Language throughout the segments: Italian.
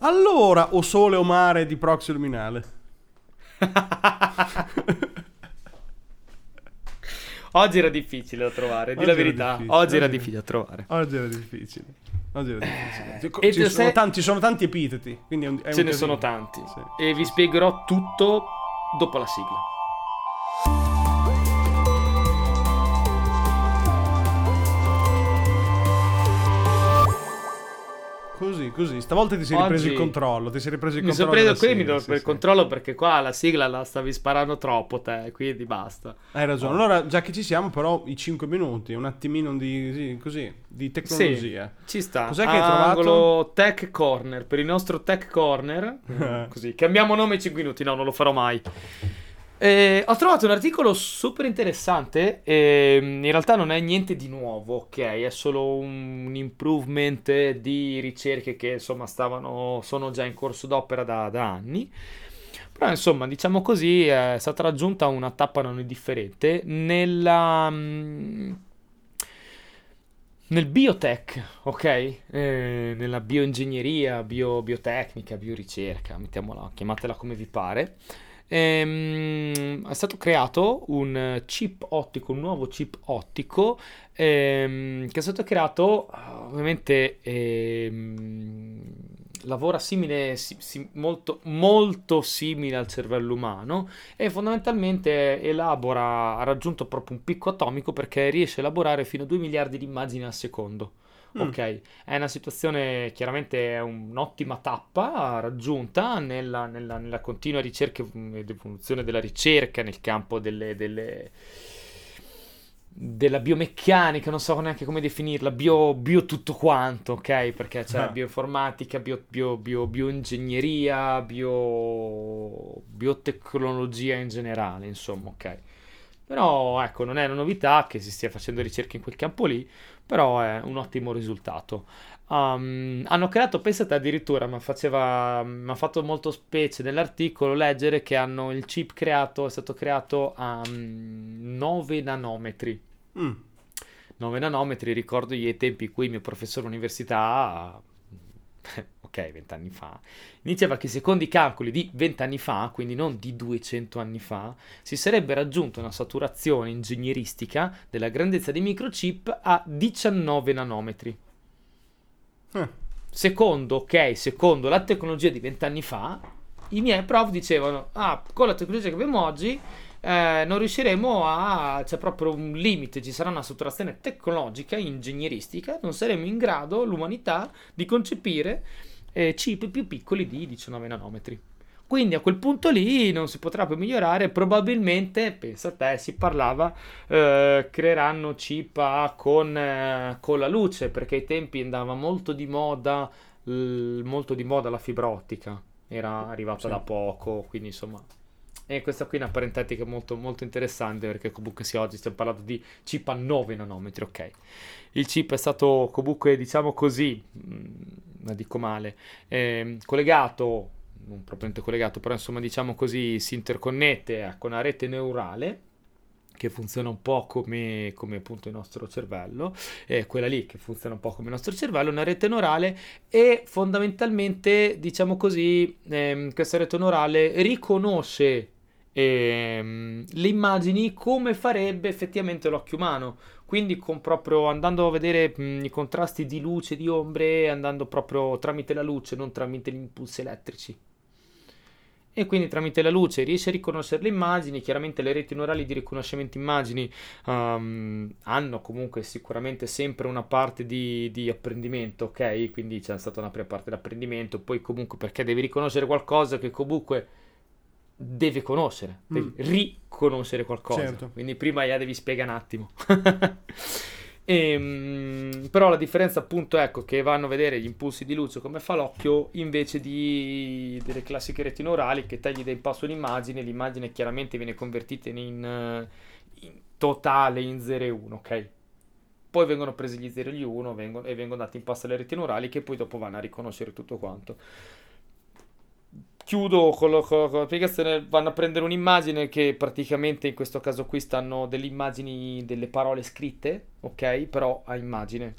Allora, o sole o mare di proxy luminale. Oggi era difficile da trovare, di Oggi la era verità. difficile, Oggi era era- difficile da trovare. Oggi era difficile. Oggi era difficile. Ci- e ci, sono sei- tanti, ci sono tanti epiteti. Quindi è un, è Ce ne casino. sono tanti. Sì. E vi spiegherò tutto dopo la sigla. Così, così. Stavolta ti sei ripreso Oggi- il controllo. Ti sei ripreso il Mi sono controllo. preso della qui, mi sigla, do sì, per il sì. controllo perché qua la sigla la stavi sparando troppo te, quindi basta. Hai ragione. Allora, già che ci siamo, però, i 5 minuti, un attimino di, sì, così, di tecnologia. Ci sta. Cos'è che hai trovato? Angolo Tech Corner. Per il nostro Tech Corner, così, cambiamo nome in 5 minuti. No, non lo farò mai. Eh, ho trovato un articolo super interessante. e, in realtà non è niente di nuovo, ok? È solo un improvement di ricerche che insomma stavano, sono già in corso d'opera da, da anni. Però insomma, diciamo così, è stata raggiunta una tappa non indifferente nella. mm, nel biotech, ok? Eh, nella bioingegneria, bio- biotecnica, bioricerca, mettiamola, chiamatela come vi pare. Ehm, è stato creato un chip ottico, un nuovo chip ottico ehm, che è stato creato ah, ovviamente ehm, lavora simile, si- si- molto, molto simile al cervello umano e fondamentalmente elabora, ha raggiunto proprio un picco atomico perché riesce a elaborare fino a 2 miliardi di immagini al secondo. Mm. Ok, è una situazione, chiaramente è un'ottima tappa raggiunta nella, nella- nella continua ricerca ed evoluzione della ricerca nel campo delle, delle- della biomeccanica, non so neanche come definirla, bio, bio tutto quanto, ok? Perché c'è Ah. bioinformatica, bio, bio, bio- bioingegneria, bio, biotecnologia in generale, insomma, ok? Però ecco, non è una novità che si stia facendo ricerche in quel campo lì, però è un ottimo risultato. Um, hanno creato, pensate addirittura, mi ha fatto molto specie nell'articolo leggere che hanno il chip creato, è stato creato a mm, 9 nanometri. Mm. 9 nanometri, ricordo io ai tempi in cui il mio professore all'università, ok, 20 anni fa, diceva che secondo i calcoli di 20 anni fa, quindi non di 200 anni fa, si sarebbe raggiunta una saturazione ingegneristica della grandezza dei microchip a 19 nanometri. Eh. Secondo, ok, secondo la tecnologia di 20 anni fa, i miei prof dicevano, ah, con la tecnologia che abbiamo oggi eh, non riusciremo a... c'è proprio un limite, ci sarà una saturazione tecnologica, ingegneristica, non saremo in grado, l'umanità, di concepire eh, chip più piccoli di 19 nanometri. Quindi a quel punto lì non si potrà più migliorare, probabilmente, pensa a te, si parlava, eh, creeranno chip a- con, eh, con la luce, perché ai tempi andava molto di moda, l- molto di moda la fibra ottica, era arrivata Sì. da poco, quindi insomma... E questa qui è una parentetica molto, molto interessante perché comunque sì, oggi stiamo parlando di chip a 9 nanometri, ok. Il chip è stato comunque, diciamo così, mh, la dico male, ehm, collegato, non propriamente collegato, però insomma diciamo così, si interconnette a- con una rete neurale che funziona un po' come, come appunto il nostro cervello, è quella lì che funziona un po' come il nostro cervello, una rete neurale e fondamentalmente, diciamo così, ehm, questa rete neurale riconosce ehm, le immagini come farebbe effettivamente l'occhio umano. Quindi con proprio andando a vedere mh, i contrasti di luce e di ombre, andando proprio tramite la luce, non tramite gli impulsi elettrici. E quindi tramite la luce riesce a riconoscere le immagini. Chiaramente le reti neurali di riconoscimento immagini um, hanno comunque sicuramente sempre una parte di, di apprendimento, ok? Quindi c'è stata una prima parte di apprendimento, poi comunque perché devi riconoscere qualcosa che comunque deve conoscere, devi riconoscere qualcosa. Certo. Quindi prima gliela devi spiegare un attimo. Ehm, però la differenza appunto ecco che vanno a vedere gli impulsi di luce come fa l'occhio invece di delle classiche reti neurali che te gli dai in passo un'immagine, l'immagine chiaramente viene convertita in, in totale in 0 e 1, ok? Poi vengono presi gli 0 e gli 1 vengono, e vengono dati in passo alle reti neurali che poi dopo vanno a riconoscere tutto quanto. Chiudo con, lo- con- con la spiegazione, vanno a prendere un'immagine che praticamente in questo caso qui stanno delle immagini, delle parole scritte, ok? Però a immagine.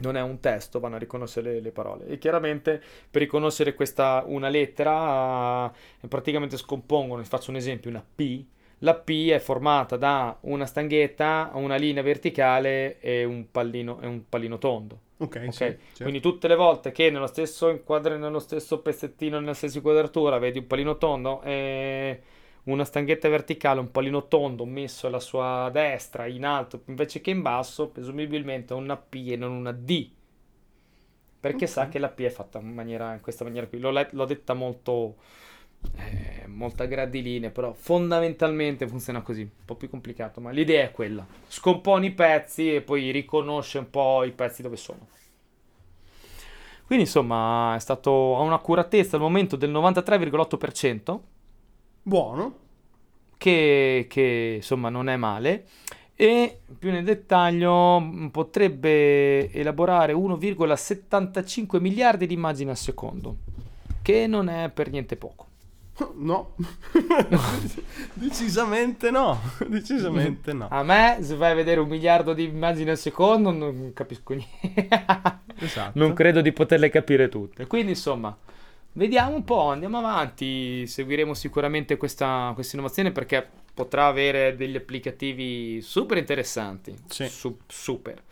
non è un testo, vanno a riconoscere le, le parole. E chiaramente per riconoscere questa una lettera eh, praticamente scompongono, faccio un esempio, una P. La P è formata da una stanghetta, una linea verticale e un pallino, e un pallino tondo. Ok, Ok, sì, certo. Quindi tutte le volte che nello stesso inquadro, nello stesso pezzettino, nella stessa inquadratura vedi un pallino tondo e una stanghetta verticale, un pallino tondo messo alla sua destra in alto invece che in basso, presumibilmente è una P e non una D. Perché sa Ok. che la P è fatta in, maniera, in questa maniera qui. L'ho, let- l'ho detta molto, eh, molto a gradi linee, però fondamentalmente funziona così, un po' più complicato, ma l'idea è quella. Scomponi i pezzi e poi riconosce un po' i pezzi dove sono. Quindi insomma è stato a un'accuratezza al momento del 93,8%, Buono. che, che, insomma non è male. E più nel dettaglio mh, potrebbe elaborare 1,75 miliardi di immagini al secondo, che non è per niente poco. No. Decisamente no. Decisamente no. A me, se vai a vedere un miliardo di immagini al secondo, non capisco niente. Esatto. non credo di poterle capire tutte. Quindi, insomma, vediamo un po', andiamo avanti. Seguiremo sicuramente questa, questa innovazione perché potrà avere degli applicativi super interessanti. Sì. Su- super.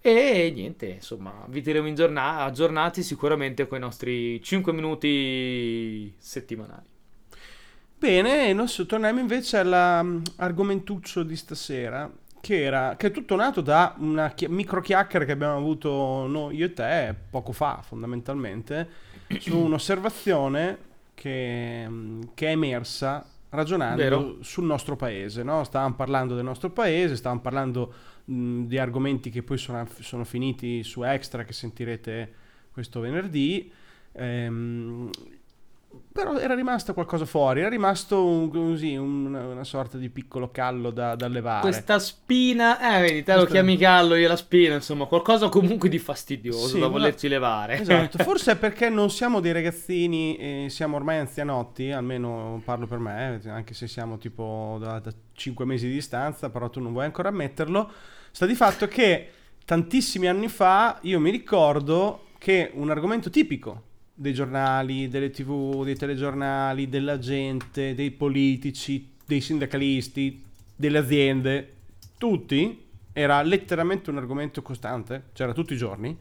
E niente, insomma, vi terremo aggiornati sicuramente con i nostri 5 minuti settimanali. Bene, adesso torniamo invece all'argomentuccio di stasera, che, era, che è tutto nato da una chi- micro chiacchiera che abbiamo avuto noi, io e te, poco fa fondamentalmente, su un'osservazione che, che è emersa ragionando Vero. sul nostro paese. No? Stavamo parlando del nostro paese, stavamo parlando mh, di argomenti che poi sono, sono finiti su Extra, che sentirete questo venerdì. Ehm, però era rimasto qualcosa fuori, era rimasto un- così, un- una sorta di piccolo callo da, da levare. Questa spina, eh, vedi, te lo Questa- chiami callo, io la spina, insomma, qualcosa comunque di fastidioso Sì, da volerci levare. Esatto, forse è perché non siamo dei ragazzini e siamo ormai anzianotti, almeno parlo per me, anche se siamo tipo da, 5 mesi di distanza, però tu non vuoi ancora ammetterlo. Sta di fatto che tantissimi anni fa io mi ricordo che un argomento tipico dei giornali, delle tv, dei telegiornali, della gente, dei politici, dei sindacalisti, delle aziende, tutti, era letteralmente un argomento costante, c'era tutti i giorni,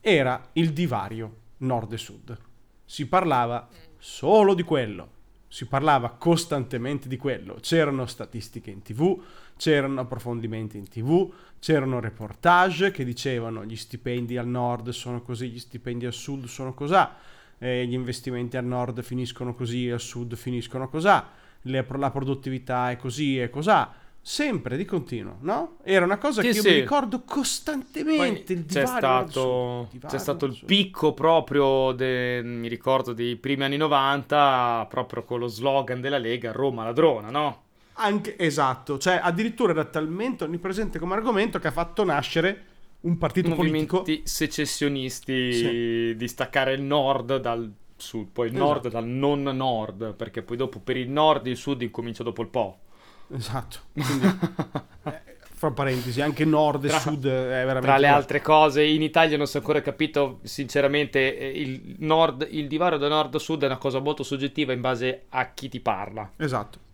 era il divario nord e sud. Si parlava solo di quello, si parlava costantemente di quello. C'erano statistiche in tv, c'erano approfondimenti in tv, c'erano reportage che dicevano gli stipendi al nord sono così, gli stipendi al sud sono cosà, eh, gli investimenti al nord finiscono così, al sud finiscono cosà, la produttività è così e cosà. Sempre di continuo, no? Era una cosa Sì, che io sì. mi ricordo costantemente. il c'è stato, divario c'è stato il picco proprio, de- mi ricordo, dei primi anni 90, proprio con lo slogan della Lega, Roma ladrona, no? Anche, esatto, cioè addirittura era talmente onnipresente come argomento che ha fatto nascere un partito politico. Movimenti secessionisti Sì. di staccare il nord dal sud, poi il nord Esatto. dal non nord, perché poi dopo per il nord il sud incomincia dopo il Po. Esatto, quindi, eh, fra parentesi, anche nord e Tra- sud è veramente... Tra le altre cose, in Italia non si è ancora capito, sinceramente, eh, il, nord, il divario da nord a sud è una cosa molto soggettiva in base a chi ti parla. Esatto.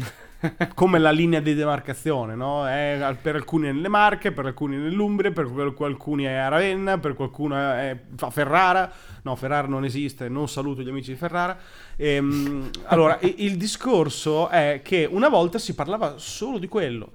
Come la linea di demarcazione, no? È per alcuni è nelle Marche, per alcuni è nell'Umbria, per qual- alcuni è a Ravenna, per qualcuno è a Ferrara. No, Ferrara non esiste, non saluto gli amici di Ferrara. Ehm, allora, il discorso è che una volta si parlava solo di quello.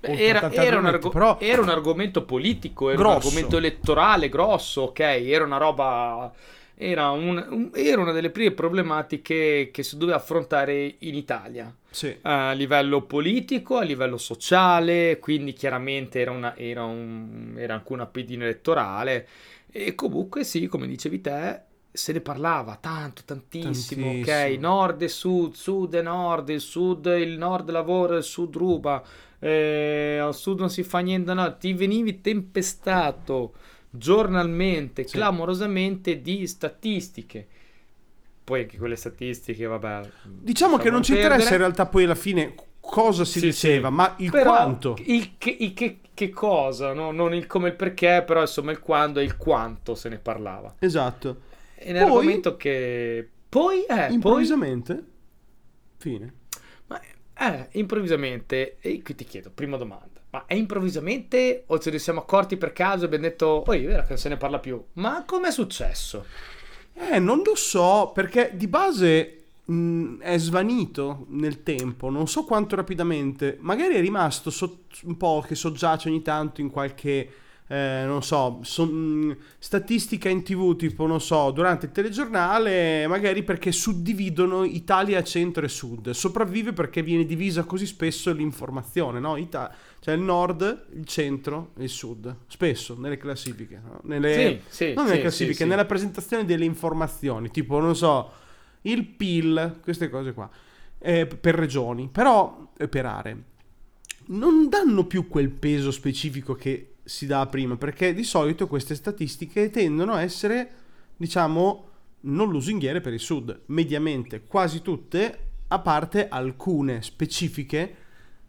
Era, era un argomenti, argo- però era un argomento politico, era un Grosso. argomento elettorale grosso, ok? Era una roba. Era, un- un- era una delle prime problematiche che si doveva affrontare in Italia. sì, a livello politico, a livello sociale, quindi chiaramente era, una, era, un, era anche una pedina elettorale e comunque sì, come dicevi te, se ne parlava tanto, tantissimo, ok? Tantissimo. Nord e sud, sud e nord, il sud, il nord lavora, il sud ruba, eh, al sud non si fa niente, no, ti venivi tempestato giornalmente, Sì. clamorosamente di statistiche. Poi anche quelle statistiche, vabbè. Diciamo che non ci lasciamo interessa in perdere. realtà poi alla fine cosa si Sì, diceva, sì. ma il Però quanto. Il che, il che- che cosa, no? Non il come e il perché, però insomma il quando e il quanto se ne parlava. Esatto. È un argomento che poi, eh, poi, Improvvisamente, fine. ma, eh, improvvisamente, e qui ti chiedo, prima domanda, ma è improvvisamente o ce ne siamo accorti per caso e abbiamo detto, oh, è vero che non se ne parla più, ma com'è successo? Eh, non lo so, perché di base mh, è svanito nel tempo, non so quanto rapidamente, magari è rimasto so- un po' che soggiace ogni tanto in qualche, eh, non so, son- statistica in tv, tipo, non so, durante il telegiornale, magari perché suddividono Italia, centro e sud, sopravvive perché viene divisa così spesso l'informazione, no? Ita- cioè il nord, il centro e il sud, spesso nelle classifiche, no? nelle, Sì, sì, non nelle sì, classifiche, nella presentazione delle informazioni, tipo, non so, il PIL, queste cose qua, eh, per regioni, però eh, per aree. Non danno più quel peso specifico che si dà prima, perché di solito queste statistiche tendono a essere, diciamo, non lusinghiere per il sud, mediamente quasi tutte, a parte alcune specifiche,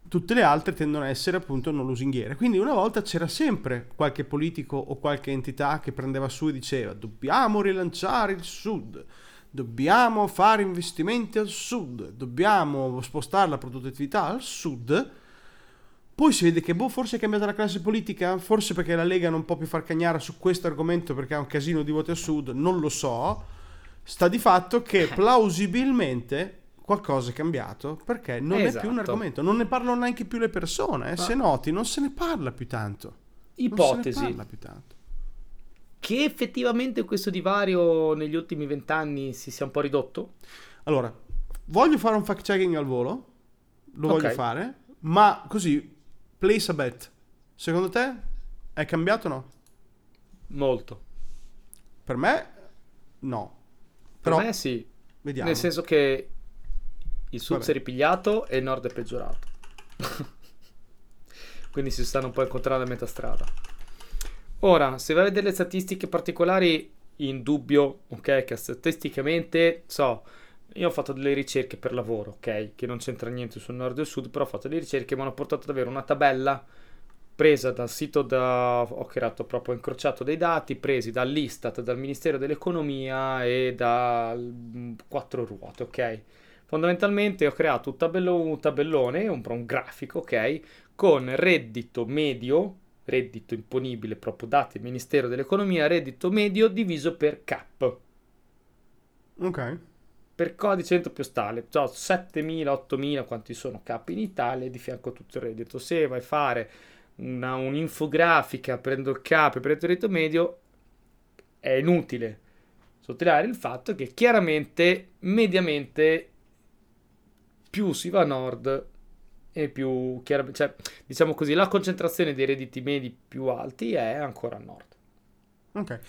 tutte le altre tendono a essere appunto non lusinghiere. Quindi una volta c'era sempre qualche politico o qualche entità che prendeva su e diceva dobbiamo rilanciare il sud, dobbiamo fare investimenti al sud, dobbiamo spostare la produttività al sud. Poi si vede che boh, forse è cambiata la classe politica, forse perché la Lega non può più far cagnare su questo argomento perché ha un casino di voti al sud, non lo so. Sta di fatto che plausibilmente qualcosa è cambiato perché non è più un Esatto. argomento, non ne parlano neanche più le persone. eh. Se noti, non se ne parla più tanto. Non se ne Ipotesi, parla più tanto. che effettivamente questo divario negli ultimi vent'anni si sia un po' ridotto? Allora, voglio fare un fact checking al volo, lo Ok. voglio fare, ma così, place a bet. Secondo te è cambiato o no? Molto. Per me no. Per Però me sì, vediamo. nel senso che il sud Vabbè. si è ripigliato e il nord è peggiorato. Quindi si stanno un po' incontrando a metà strada. Ora, se vai a vedere le statistiche particolari, in dubbio, ok, che statisticamente, so, io ho fatto delle ricerche per lavoro, ok, che non c'entra niente sul nord e sud, però ho fatto delle ricerche che mi hanno portato ad avere una tabella presa dal sito da ho creato proprio incrociato dei dati presi dall'Istat, dal Ministero dell'Economia e da mm, quattro ruote, ok? Fondamentalmente ho creato un, tabello- un tabellone, un, un grafico, ok? Con reddito medio, reddito imponibile, proprio dati Ministero dell'Economia, reddito medio diviso per cap, Ok. Per codice entro postale, cioè 7.000, 8.000, quanti sono cap in Italia e di fianco a tutto il reddito. Se vai a fare una- un'infografica, prendo il cap e prendo il reddito medio, è inutile sottolineare il fatto che chiaramente, mediamente, più si va a nord e più cioè, diciamo così, la concentrazione dei redditi medi più alti è ancora a nord. Ok.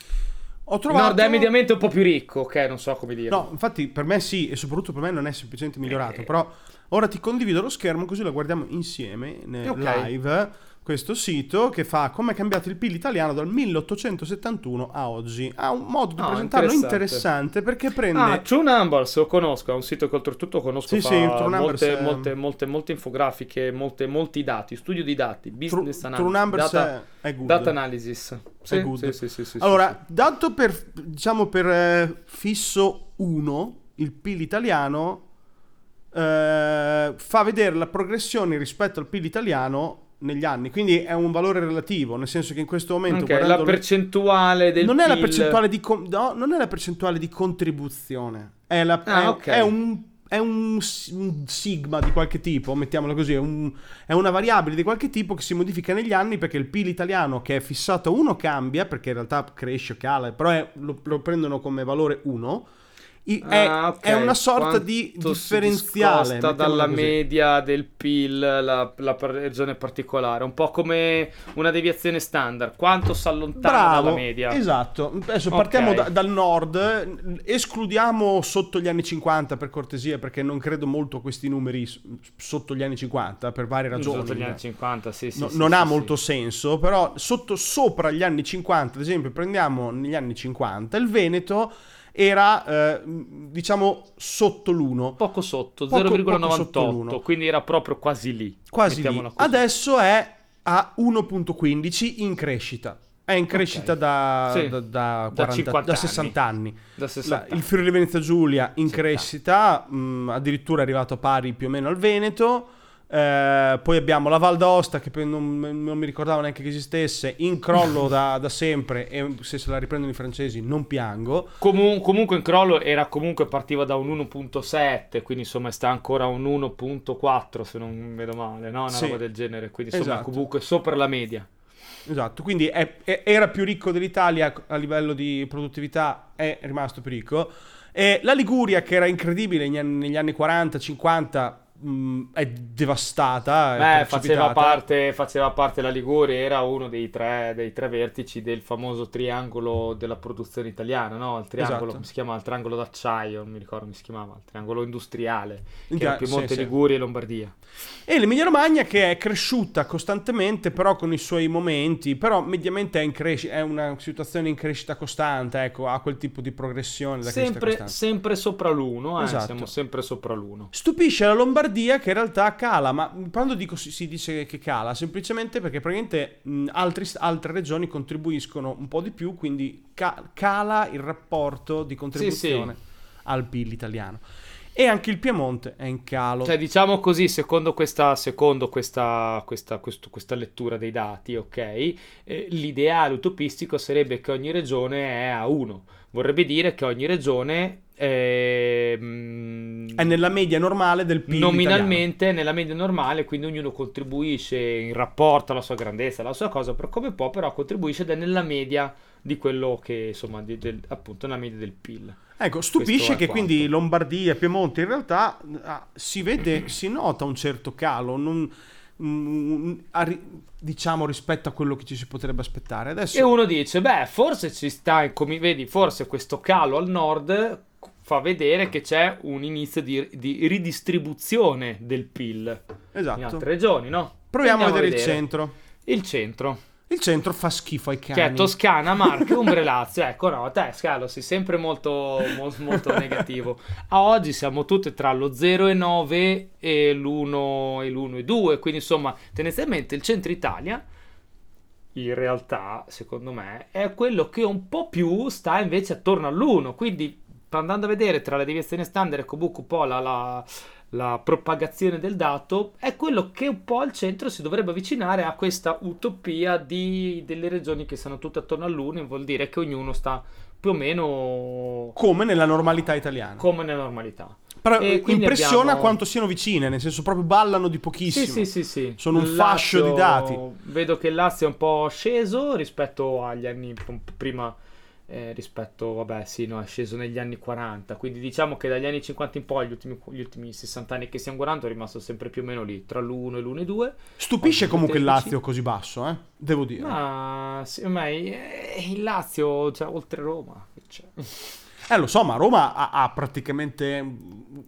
Ho Il trovato... nord è mediamente un po' più ricco, ok? Non so come dire. No, infatti per me sì, e soprattutto per me non è semplicemente migliorato, Eh. però ora ti condivido lo schermo così lo guardiamo insieme nel Ok. live. Questo sito che fa come è cambiato il PIL italiano dal 1871 a oggi. Ha un modo di Ah, presentarlo interessante. interessante. perché prende Ah, True Numbers lo conosco, è un sito che oltretutto conosco, Sì, fa sì, True molte, è- molte, molte, molte infografiche, molte, molti dati, studio di dati, True, business True analysis, Numbers data, è, good. data analysis. Sì, È good. sì, sì, sì, sì, allora, dato per diciamo per eh, fisso 1, il PIL italiano eh, fa vedere la progressione rispetto al PIL italiano negli anni, quindi è un valore relativo, nel senso che in questo momento Ok, la percentuale del non è la PIL. percentuale di com- no, non è la percentuale di contribuzione, è, la- Ah, è- ok. è un è un, un sigma di qualche tipo, mettiamolo così, è, un- è una variabile di qualche tipo che si modifica negli anni perché il PIL italiano che è fissato a 1 cambia, perché in realtà cresce o cala, però lo, lo prendono come valore 1. I- è, Ah, ok. è una sorta di Quanto si differenziale. dalla così. media del PIL la, la regione particolare, un po' come una deviazione standard, quanto si allontana Bravo, dalla media. esatto. Adesso Ok. partiamo da- dal nord, escludiamo sotto gli anni 50 per cortesia, perché non credo molto a questi numeri sotto gli anni 50 per varie ragioni. Sotto gli anni 50, sì, sì, No- sì, non sì, ha sì. molto senso, però sotto, sopra gli anni 50, ad esempio, prendiamo negli anni 50 il Veneto era eh, diciamo sotto l'1. Poco sotto, Poco- 0,98, poco sotto l'uno. quindi era proprio quasi lì. Quasi lì. Adesso è a 1.15 in crescita. È in crescita Ok. da, Sì. da, da Da 40 50 da 60 anni. Da 60 La- il Friuli Venezia Giulia in 60. crescita, mh, addirittura è arrivato a pari più o meno al Veneto. Eh, poi abbiamo la Val d'Aosta che non, non mi ricordavo neanche che esistesse, in crollo da, da sempre e se se la riprendono i francesi non piango. Comun- comunque in crollo era comunque partiva da un 1.7, quindi insomma sta ancora un 1.4 se non vedo male, no? Una Sì. roba del genere, quindi insomma Esatto. comunque sopra la media. Esatto, quindi è- è- era più ricco dell'Italia a livello di produttività, è rimasto più ricco. E la Liguria, che era incredibile negli anni, negli anni 40-50, mh, è devastata. è Beh, faceva precipitata. parte, faceva parte la Liguria, era uno dei tre, dei tre vertici del famoso triangolo della produzione italiana, no? Il triangolo, Esatto. si chiama? Il triangolo d'acciaio, non mi ricordo come si chiamava, il triangolo industriale, che Già, era Piemonte, sì, sì. Liguria e Lombardia. E l'Emilia Romagna che è cresciuta costantemente, però con i suoi momenti, però mediamente è, in cresci- è una situazione in crescita costante, ecco, ha quel tipo di progressione Sempre, sempre sopra l'uno, eh, Esatto. siamo sempre sopra l'uno. Stupisce la Lombardia che in realtà cala, ma quando dico si, si dice che cala, semplicemente perché praticamente mh, altri- altre regioni contribuiscono un po' di più, quindi ca- cala il rapporto di contribuzione al PIL italiano. E anche il Piemonte è in calo. Cioè, diciamo così, secondo questa, secondo questa, questa, questo- questa lettura dei dati, ok, eh, l'ideale utopistico sarebbe che ogni regione è a 1. Vorrebbe dire che ogni regione ehm, è nella media normale del PIL italiano. nominalmente nella media normale, quindi ognuno contribuisce in rapporto alla sua grandezza, alla sua cosa, per come può, però contribuisce ed è nella media di quello che, insomma, di- del- appunto, nella media del PIL. Ecco, stupisce che quanto. quindi Lombardia, Piemonte in realtà ah, si vede, si nota un certo calo, non- mm, diciamo rispetto a quello che ci si potrebbe aspettare. Adesso E uno dice, beh, forse ci sta, come vedi, forse questo calo al nord fa vedere che c'è un inizio di, di ridistribuzione del PIL in esatto. altre regioni, no? Proviamo a Andiamo vedere, il centro. Il centro, Il centro fa schifo ai cani. che è Toscana, Marche, Umbria e Lazio. Ecco, no, te, Scalo, sei sempre molto, mol- molto negativo. A oggi siamo tutti tra lo 0,9 e l'1 e l'1,2, quindi insomma, tendenzialmente il centro Italia in realtà, secondo me, è quello che un po' più sta invece attorno all'1. Quindi, andando a vedere tra la deviazione standard e comunque un po' la, la- la propagazione del dato, è quello che un po' al centro si dovrebbe avvicinare a questa utopia di- delle regioni che sono tutte attorno all'1. Vuol dire che ognuno sta più o meno Come nella normalità italiana. come nella normalità. Però impressiona abbiamo- quanto siano vicine, nel senso proprio ballano di pochissimo. Sì, sì, sì, sì. Sono un Il fascio di dati. Vedo che il Lazio è un po' sceso rispetto agli anni prima. Eh, rispetto, vabbè, sì, no, è sceso negli anni 40. Quindi diciamo che dagli anni 50 in poi, gli ultimi, gli ultimi 60 anni che stiamo guardando, è rimasto sempre più o meno lì, tra l'1 e l'1,2. Stupisce comunque il. Lazio così basso, eh? Devo dire. Ma sì, ma il Lazio, cioè, oltre Roma, c'è. Eh, lo so, ma Roma ha, ha praticamente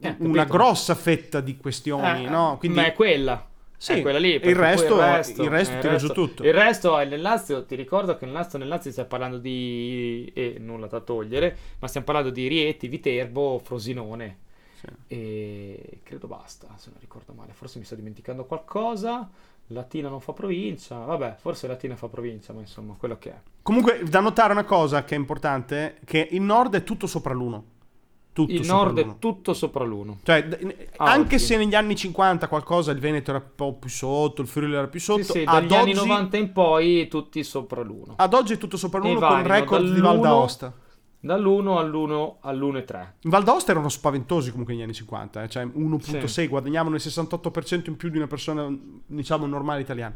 Eh, una grossa fetta di questioni, Eh, no? Quindi Ma è quella. Sì, quella lì. il resto- il resto, il resto eh, tira giù tutto. Il resto è nel Lazio. Ti ricordo che nel Lazio, nel Lazio stiamo parlando di. e nulla da togliere, ma stiamo parlando di Rieti, Viterbo, Frosinone. Sì. E credo basta, se non ricordo male. Forse mi sto dimenticando qualcosa. Latina non fa provincia. Vabbè, forse Latina fa provincia, ma insomma, quello che è. Comunque, da notare una cosa che è importante, che il nord è tutto sopra l'uno. Tutto Il nord è tutto sopra l'uno. Cioè, d- Ah, anche oggi. se negli anni 50 qualcosa il Veneto era un po' più sotto, il Friuli era più sotto, Sì, sì, ad, dagli anni oggi, 90 in poi tutti sopra l'uno. ad oggi è tutto sopra E l'uno con variano record di Val dall'1 d'Aosta. Dall'1 all'1 all'1,3. In Val d'Aosta erano spaventosi comunque negli anni 50, eh, cioè 1.6 Sì. guadagnavano il 68% in più di una persona, diciamo, normale italiana.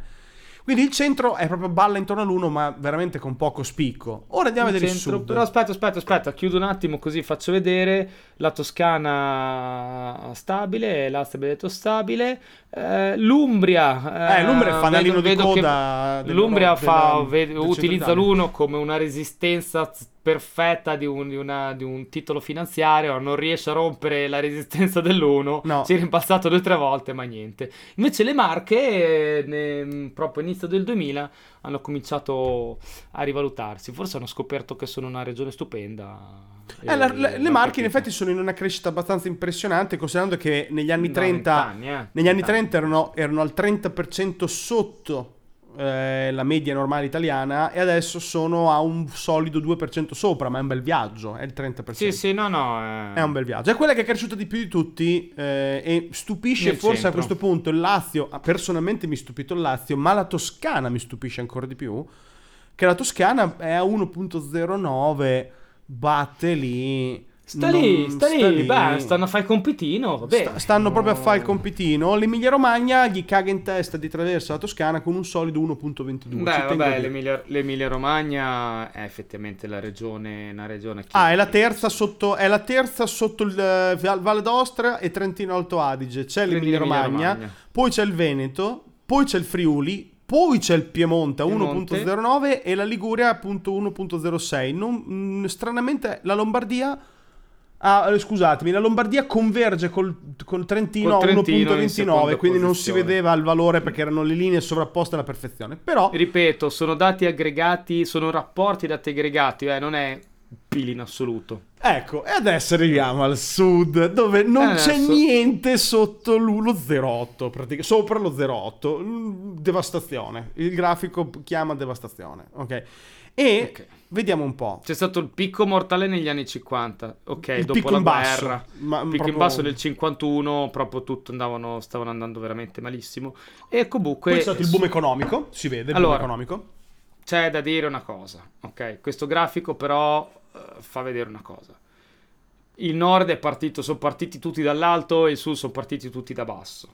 Quindi il centro è proprio balla intorno all'uno, ma veramente con poco spicco. Ora andiamo a vedere il centro- sud. Però aspetta, aspetta, aspetta, chiudo un attimo così faccio vedere la Toscana stabile, abbiamo detto stabile, eh, l'Umbria, Eh, l'Umbria è il fanalino di vedo coda l'Umbria fa- della- ve- utilizza l'uno come una resistenza perfetta di un, di una- di un titolo finanziario, non riesce a rompere la resistenza dell'uno, No. si è rimpassato due o tre volte, ma niente. Invece le Marche, eh, ne- proprio inizio del 2000, hanno cominciato a rivalutarsi. Forse hanno scoperto che sono una regione stupenda. Eh, la- la- le Marche in effetti sono in una crescita abbastanza impressionante, considerando che negli anni Da 30, vent'anni, eh. negli anni Vent'anni. 30 erano, erano al 30% sotto eh, la media normale italiana e adesso sono a un solido 2% sopra, ma è un bel viaggio, è il 30%. Sì, sì, no, no. eh. È un bel viaggio. È quella che è cresciuta di più di tutti eh, e stupisce Nel forse a centro. questo punto il Lazio. ah, Personalmente mi ha stupito il Lazio, ma la Toscana mi stupisce ancora di più. Che la Toscana è a 1.09, batte lì. Sta non- lì, sta lì, beh, stanno a fare il compitino, vabbè. Sta- stanno proprio a fare il compitino. L'Emilia Romagna gli caga in testa di traverso la Toscana con un solido 1.22. Beh, a vabbè, l'Emilia, l'Emilia Romagna è effettivamente la regione, una regione che... Ah, è la terza sotto, è la terza sotto il eh, Val- Valle d'Ostra e Trentino Alto Adige. C'è l'Emilia Romagna, poi c'è il Veneto, poi c'è il Friuli, poi c'è il Piemonte a Piemonte. 1.09 e la Liguria appunto 1.06. Non- mm, stranamente la Lombardia... Ah, eh, scusatemi, la Lombardia converge col, col Trentino, Col Trentino in a 1.29, seconda quindi non si vedeva il valore perché erano le linee sovrapposte alla perfezione. Però Ripeto, sono dati aggregati, sono rapporti dati aggregati, eh, non è PIL in assoluto. Ecco, e adesso arriviamo al sud, dove non Eh, c'è adesso- niente sotto l- lo 0,8, pratica- sopra lo 0,8, mm, devastazione. Il grafico chiama devastazione, ok? E Ok. Vediamo un po'. C'è stato il picco mortale negli anni 50, ok, Il dopo la basso, guerra. ma Il picco proprio- in basso del 51, proprio tutto andavano, stavano andando veramente malissimo. E comunque Poi è stato il boom economico, si vede il Allora, boom economico. c'è da dire una cosa, ok? Questo grafico però eh, fa vedere una cosa. Il nord è partito, sono partiti tutti dall'alto e il sud sono partiti tutti da basso.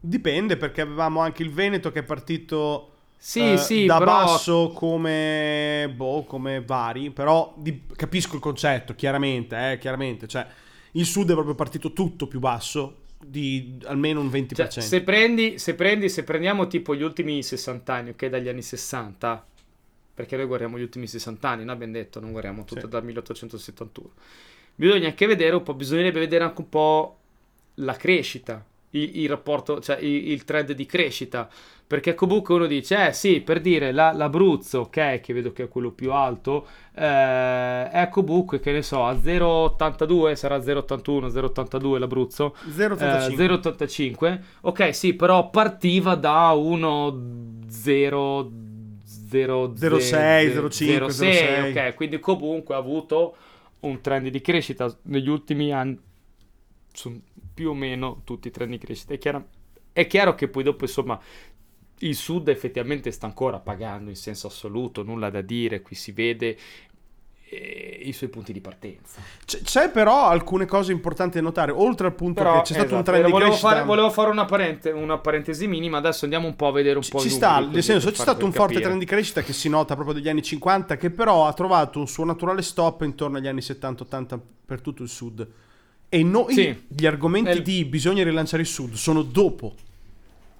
Dipende perché avevamo anche il Veneto che è partito Sì, eh, sì, da però basso come, boh, come vari, però di- capisco il concetto, chiaramente, eh, chiaramente, cioè il sud è proprio partito tutto più basso di almeno un 20%. Cioè, se prendi, se prendi, se prendiamo tipo gli ultimi 60 anni, ok, dagli anni 60, perché noi guardiamo gli ultimi 60 anni, noi abbiamo detto, non guardiamo tutto Sì. dal 1871. Bisogna anche vedere un po', bisognerebbe vedere anche un po' la crescita, il, il rapporto, cioè il, il trend di crescita, perché comunque uno dice, eh sì, per dire, la- l'Abruzzo, ok, che vedo che è quello più alto, eh, è comunque, che ne so, a 0,82, sarà 0,81, 0,82 l'Abruzzo, 0,85. eh, 0,85. Ok, sì, però partiva da 1 0 0 06, 05, 06. ok, quindi comunque ha avuto un trend di crescita negli ultimi anni. Sono più o meno tutti i trend di crescita. È chiaro, è chiaro che poi dopo, insomma, il sud effettivamente sta ancora pagando in senso assoluto, nulla da dire, qui si vede eh, i suoi punti di partenza. C- c'è però alcune cose importanti da notare, oltre al punto Però, che c'è stato un esatto, trend di crescita. Fare, volevo fare una, parente- una parentesi minima, adesso andiamo un po' a vedere un Ci, po' ci sta, numeri, nel senso c'è stato un forte capire. trend di crescita che si nota proprio dagli anni 50 che però ha trovato un suo naturale stop intorno agli anni 70-80 per tutto il sud. E noi Sì. gli argomenti Nel- di bisogna rilanciare il sud sono dopo.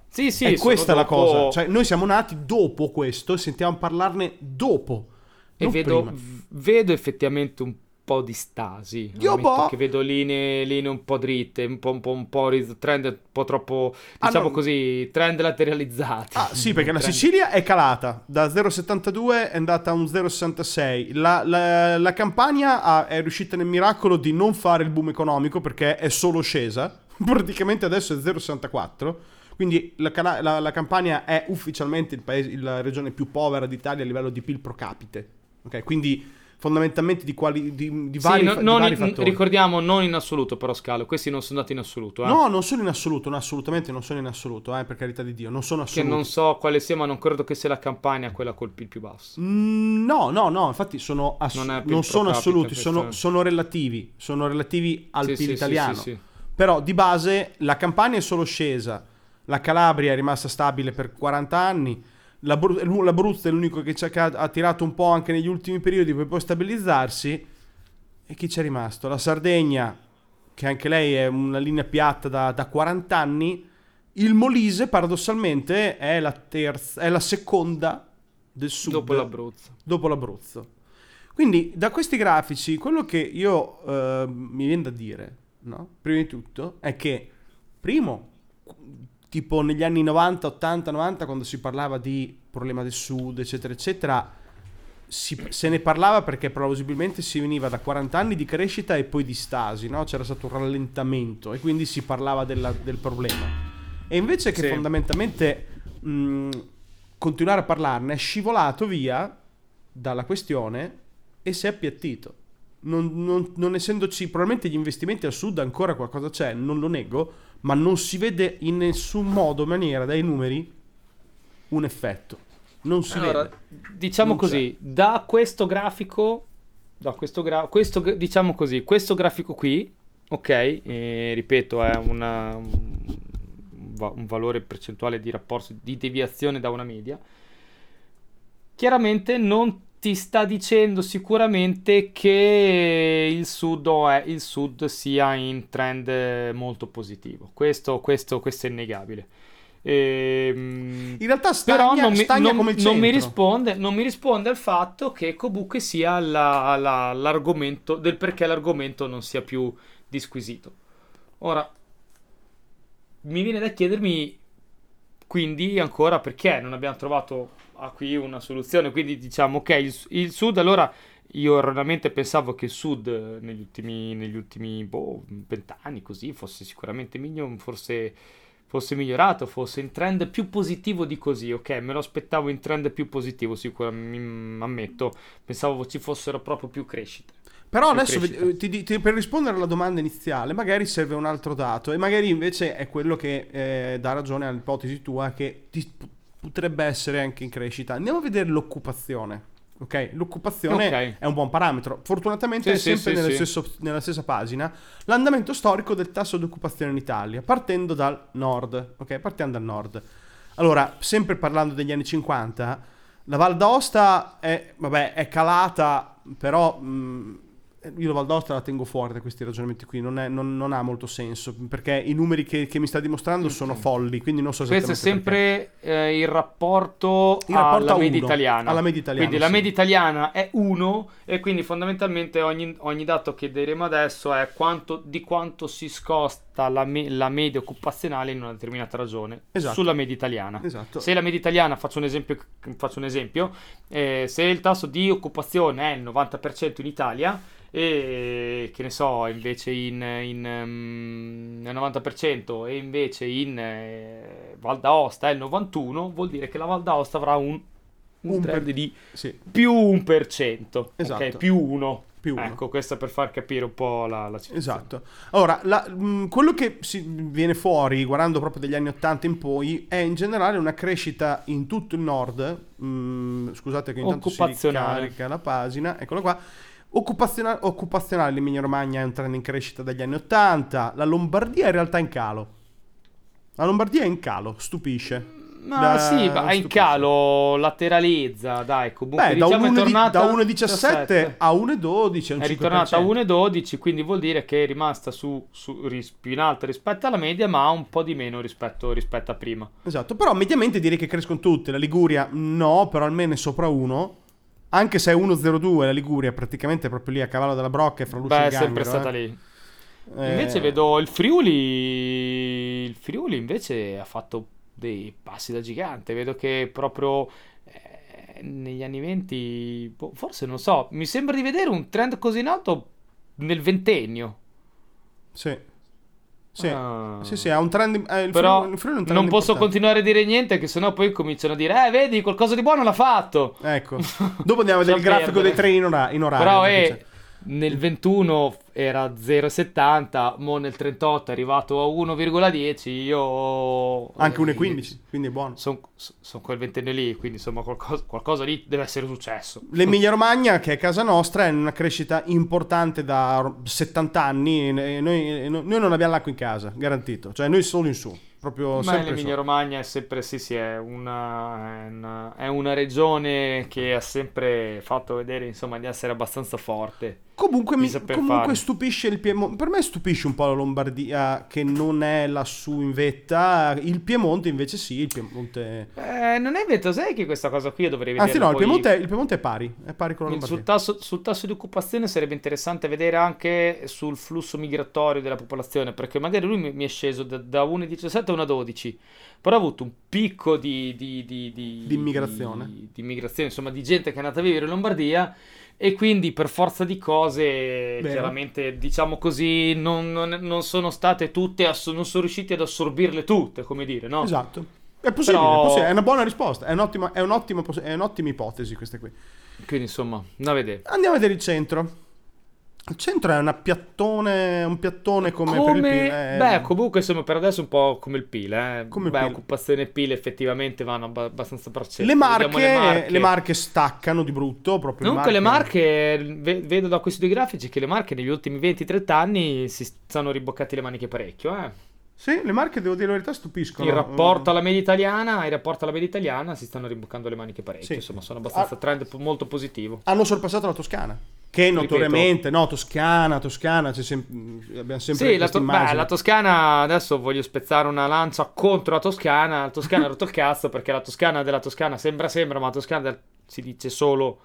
Sì, sì, sono questa è la dopo- cosa. Cioè, noi siamo nati dopo questo e sentiamo parlarne dopo. E vedo, vedo effettivamente un po' di stasi. Io boh. che vedo linee, linee un po' dritte, un po', un po', un po' trend un po' troppo, Ah, diciamo no. così, trend lateralizzati. Ah, sì, perché la Trend- Sicilia è calata da 0,72 è andata a un 0,66. La, la- la Campania ha- è riuscita nel miracolo di non fare il boom economico perché è solo scesa. Praticamente adesso è 0,64. Quindi la, la- la Campania è ufficialmente il paese, la regione più povera d'Italia a livello di PIL pro capite. Ok, quindi fondamentalmente di, quali, di, di Sì, vari, no- fa- di non vari in- fattori. ricordiamo non in assoluto però Scalo, questi non sono dati in assoluto, eh. No, non sono in assoluto, no, assolutamente non sono in assoluto, eh, per carità di Dio, non sono che assoluti. non so quale sia, ma non credo che sia la campagna quella col PIL più basso. Mm, No, no, no, infatti sono ass- Non non, sono assoluti, sono, sono relativi, sono relativi al Sì, PIL sì, italiano. sì, sì, sì. Però di base la Campania è solo scesa, la Calabria è rimasta stabile per 40 anni, l'Abruzzo è l'unico che ci ha, ha tirato un po' anche negli ultimi periodi per poi stabilizzarsi. E chi c'è rimasto? La Sardegna, che anche lei è una linea piatta da, da 40 anni. Il Molise, paradossalmente, è la, terza, è la seconda del sud Dopo l'Abruzzo. dopo l'Abruzzo. Quindi da questi grafici quello che io eh, mi viene da dire, no? prima di tutto, è che primo, tipo negli anni 90, 80, 90, quando si parlava di problema del sud, eccetera, eccetera, si- se ne parlava perché plausibilmente si veniva da 40 anni di crescita e poi di stasi, no? c'era stato un rallentamento e quindi si parlava della- del problema. E invece che Sì. fondamentalmente mh, continuare a parlarne è scivolato via dalla questione e si è appiattito. Non, non- non essendoci, probabilmente gli investimenti al sud ancora qualcosa c'è, non lo nego, ma non si vede in nessun modo, maniera, dai numeri, un effetto. Non si Allora, vede. diciamo Non così, da questo grafico, da questo, gra- questo diciamo così, questo grafico qui, ok, eh, ripeto, è una- un valore percentuale di rapporto di deviazione da una media. Chiaramente non ti sta dicendo sicuramente che il sud, è- il sud sia in trend eh, molto positivo. Questo, questo, questo è innegabile. Ehm, In realtà però stagna, non mi, non- non mi risponde, non mi risponde al fatto che comunque sia la- la- l'argomento del perché l'argomento non sia più disquisito. Ora, mi viene da chiedermi quindi ancora perché non abbiamo trovato a qui una soluzione. Quindi diciamo ok, il, il sud allora io erroneamente pensavo che il sud negli ultimi, negli ultimi boh, vent'anni così fosse sicuramente migliore, forse fosse migliorato, fosse in trend più positivo di così, ok? Me lo aspettavo in trend più positivo, sicuramente, ammetto. Pensavo ci fossero proprio più crescite. Però adesso ved- ti ti- per rispondere alla domanda iniziale, magari serve un altro dato e magari invece è quello che eh, dà ragione all'ipotesi tua che ti- potrebbe essere anche in crescita. Andiamo a vedere l'occupazione. Ok, l'occupazione Ok. è un buon parametro. Fortunatamente Sì, è sempre sì, nello sì. stesso- nella stessa pagina l'andamento storico del tasso di occupazione in Italia, partendo dal nord. Ok, partiamo dal nord. Allora, sempre parlando degli anni 50, la Val d'Aosta è, vabbè, è calata, però mh, io la Val d'Aosta la tengo fuori da questi ragionamenti qui, non, è- non- non ha molto senso, perché i numeri che, che mi sta dimostrando sono folli, quindi non so Questo è sempre eh, il rapporto, Il rapporto alla media italiana. alla media italiana, Quindi la sì. media italiana è 1 e quindi fondamentalmente ogni, ogni dato che diremo adesso è quanto, di quanto si scosta la, me- la media occupazionale in una determinata ragione Esatto. sulla media italiana. Esatto. Se la media italiana, faccio un esempio, faccio un esempio eh, se il tasso di occupazione è il 90% in Italia e che ne so, invece in, in, è il 90% e invece in eh, Val d'Aosta è il 91%, vuol dire che la Val d'Aosta avrà un, un Un trend per- di Sì, più 1%, Esatto. ok? Più 1. Più uno. Ecco, questo per far capire un po' la, la situazione. esatto. Ora, la- mh, quello che si viene fuori, guardando proprio dagli anni 80 in poi, è in generale una crescita in tutto il nord. mh, scusate che intanto si ricarica la pagina, eccolo qua. Occupazionale, occupazionale l'Emilia Romagna è un trend in crescita dagli anni 80, la Lombardia è in realtà in calo. La Lombardia è in calo, stupisce. Ma Da- sì, ma è in calo, lateralizza, dai, comunque Beh, da diciamo è 1,17 tornata da 1,17 a 1,12 è è ritornata a 5%. 1,12, quindi vuol dire che è rimasta su, su- più in alto rispetto alla media, ma un po' di meno rispetto, rispetto a prima. Esatto, però mediamente direi che crescono tutte. La Liguria no, però almeno è sopra 1. Anche se è 1,02 la Liguria, praticamente proprio lì a cavallo della brocca e fra Luce Beh, e è sempre Ganghero, stata eh. lì. Eh, Invece vedo il Friuli. Il Friuli invece ha fatto dei passi da gigante. Vedo che proprio eh, negli anni 20, boh, forse non so, mi sembra di vedere un trend così in alto nel ventennio. Sì. Sì. Ah. sì, sì, ha un trend... eh, il Però il Friuli è un trend non posso importante. continuare a dire niente, che sennò poi cominciano a dire: Eh, vedi, qualcosa di buono l'ha fatto. Ecco. Dopo andiamo a vedere il grafico perdere. dei treni in, ora- in orario. Però eh, nel 21 era 0,70, mo nel 38 è arrivato a 1,10. Io Anche 1,15, quindi è buono. Sono quel ventennio lì, quindi insomma qualcosa, qualcosa lì deve essere successo. L'Emilia Romagna, che è casa nostra, è in una crescita importante da or- 70 anni. Noi, noi non abbiamo l'acqua in casa, garantito. Cioè, noi solo in su. Proprio Ma l'Emilia. Romagna è sempre, sì, sì, è una, è una, è una regione che ha sempre fatto vedere, insomma, di essere abbastanza forte. Comunque, mi, comunque fare. stupisce il Piemonte. Per me stupisce un po' la Lombardia, che non è lassù in vetta. Il Piemonte, invece, sì. Il Piemonte. Eh, non è vero, sai che questa cosa qui io dovrei vedere. Anzi, no, il Piemonte, è- il Piemonte è pari. È pari con la Lombardia. Sul tasso, sul tasso di occupazione sarebbe interessante vedere anche sul flusso migratorio della popolazione, perché magari lui mi, mi è sceso da, da 1,17 a a 1,12 però ha avuto un picco di, di, di, di, Di immigrazione. di, immigrazione, insomma di gente che è andata a vivere in Lombardia e quindi per forza di cose Vero. chiaramente diciamo così non, non- non sono state tutte, ass- non sono riusciti ad assorbirle tutte, come dire, no? Esatto. È possibile, Però- è possibile, è una buona risposta, è un'ottima, è un'ottima, è un'ottima ipotesi questa qui. Quindi insomma, da vedere. Andiamo a vedere il centro. Il centro è una piattone, un piattone come, Come, per il PIL. eh. beh, comunque insomma per adesso è un po' come il PIL, eh. Come il beh, PIL. occupazione e PIL effettivamente vanno abba- abbastanza braccetto. le, marche, Vediamo le, marche. staccano di brutto. Proprio Comunque le marche, ve- vedo da questi due grafici che le marche negli ultimi 20-30 anni si stanno riboccati le maniche parecchio, eh. Sì, le marche, devo dire la verità, stupiscono. In rapporto alla media italiana, in rapporto alla media italiana si stanno rimboccando le maniche parecchio, Sì. insomma sono abbastanza Ah. trend molto positivo. Hanno sorpassato la Toscana. Che notoriamente, no, Toscana, Toscana, c'è sem- abbiamo sempre Sì, la, To- beh, la Toscana, adesso voglio spezzare una lancia contro la Toscana. La Toscana ha rotto il cazzo perché la Toscana della Toscana sembra, sembra, ma la Toscana del- si dice solo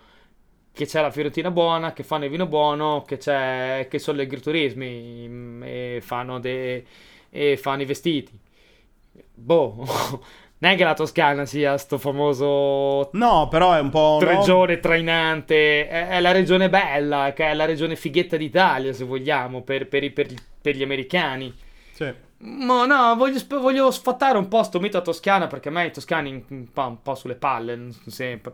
che c'è la Fiorentina buona, che fanno il vino buono, che, c'è, che sono gli agriturismi mm, e fanno, de- e fanno i vestiti. Boh, non è che la Toscana sia sto famoso No, però è un po'... no? regione trainante, è, è la regione bella, che è la regione fighetta d'Italia, se vogliamo, per, per per gli- per gli americani. Sì. Ma no, voglio, voglio sfatare un po' sto mito a Toscana perché a me i toscani un po', un po' sulle palle, sempre.